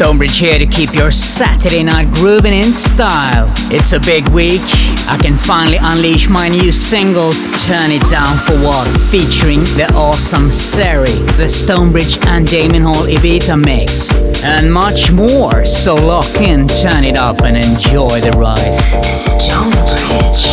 Stonebridge here to keep your Saturday night grooving in style. It's a big week. I can finally unleash my new single, Turn It Down for What, featuring the awesome Seri, the Stonebridge and Damien Hall Ibiza mix, and much more. So lock in, turn it up, and enjoy the ride. Stonebridge.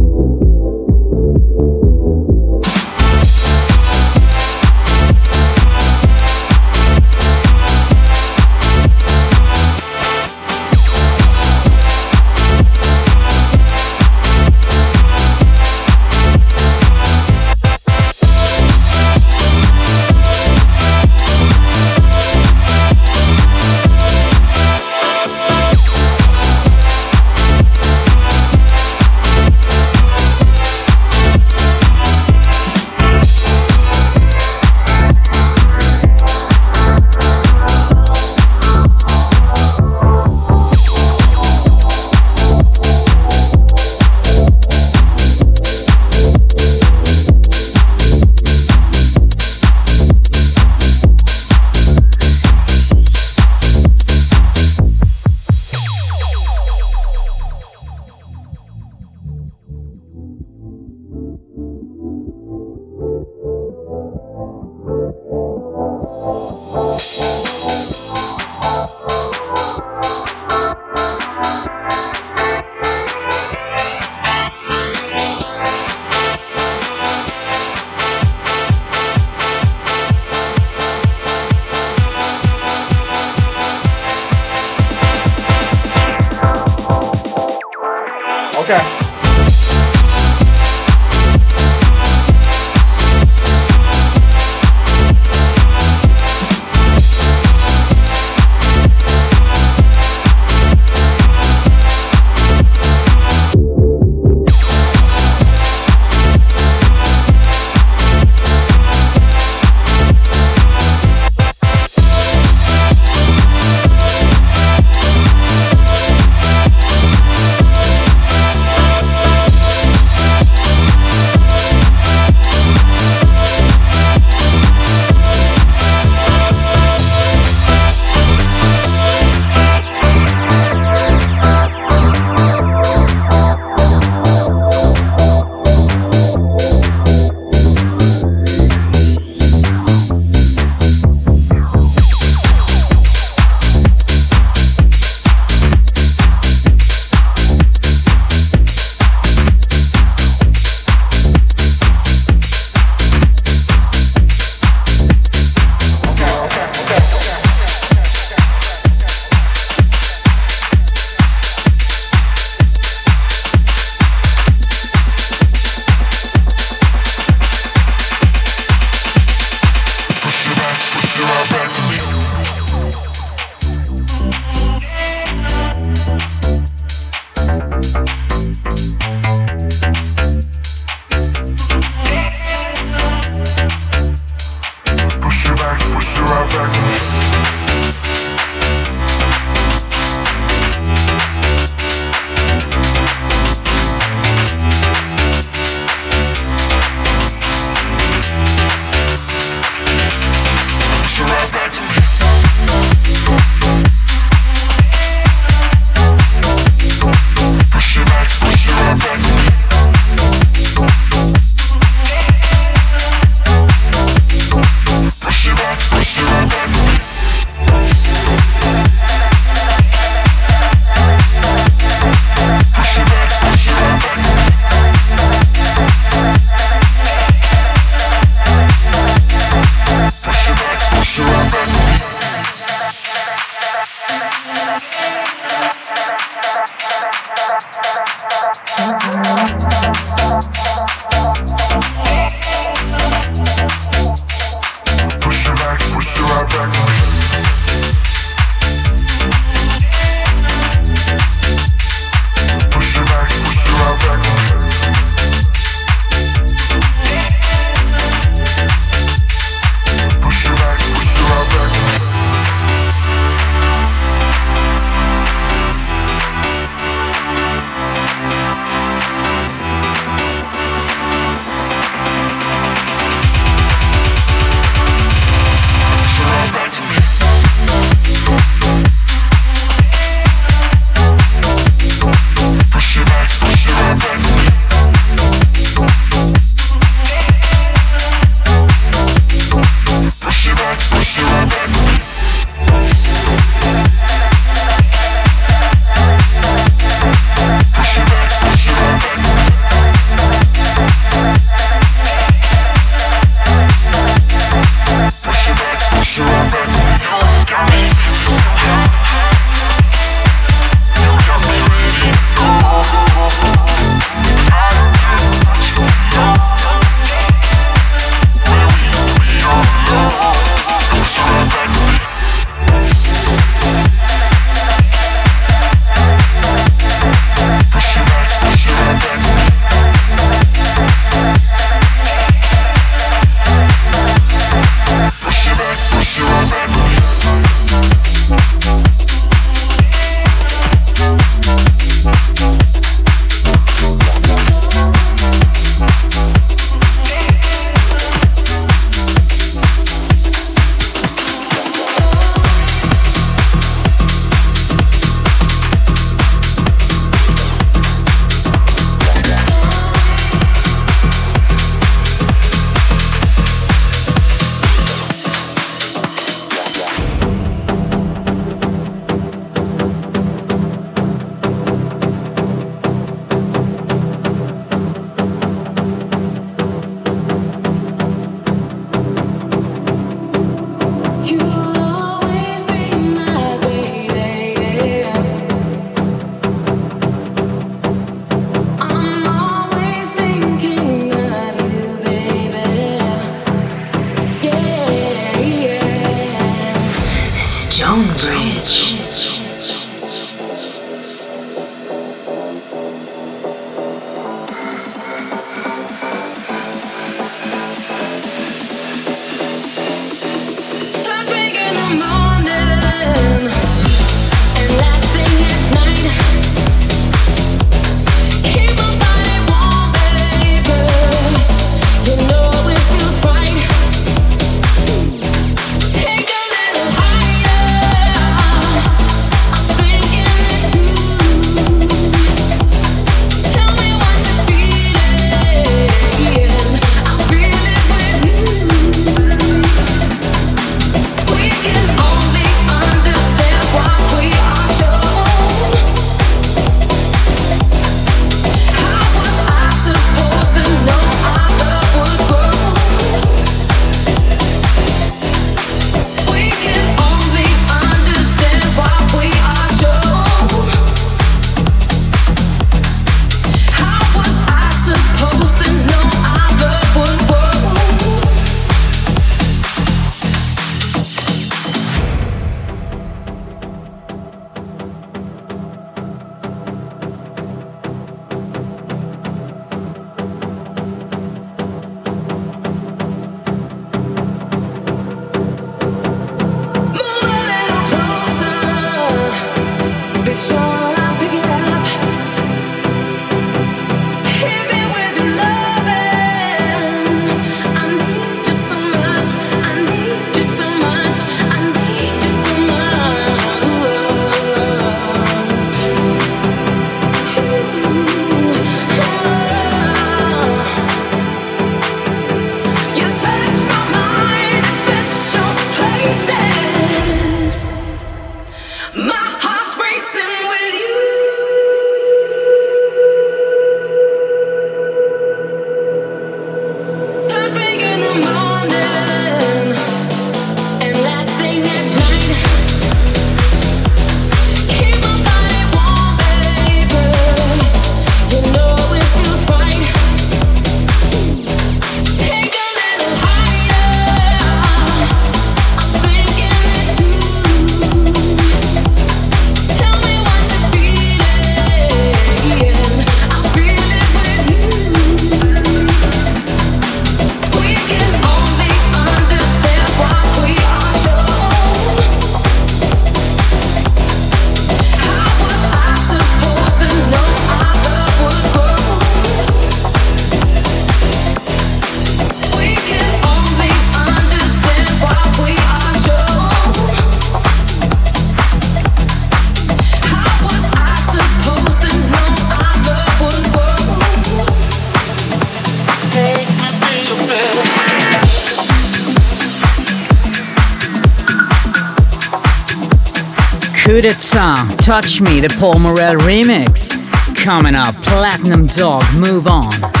Touch Me, the Paul Morel remix. Coming up, Platinum Dog, Move On.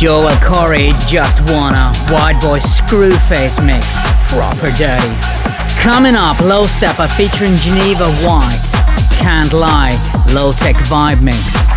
Joel Corey Just Wanna, White Boy Screwface Mix, Proper Dirty. Coming up, Low Steppa featuring Geneva White, Can't Lie, Low Tech Vibe Mix.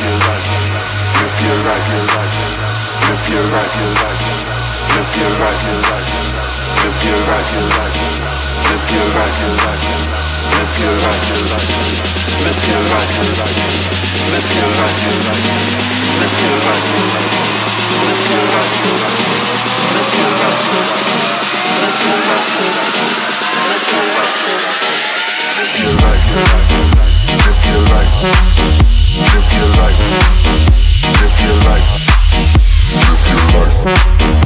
your life, live your life, live your your life. Live your life. Live your life. Live your life.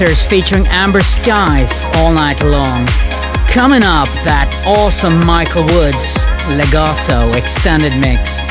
Featuring Amber Skies all night long. Coming up, that awesome Michael Woods Legato extended mix.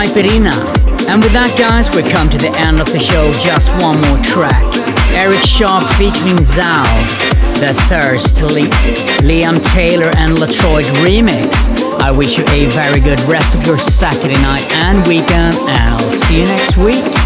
Fast, Caipirinha. And with that, guys, we come to the end of the show. Just one more track. Eric Sharp featuring Zao, The Thirst, Liam Taylor and Latroit remix. I wish you a very good rest of your Saturday night and weekend, and I'll see you next week.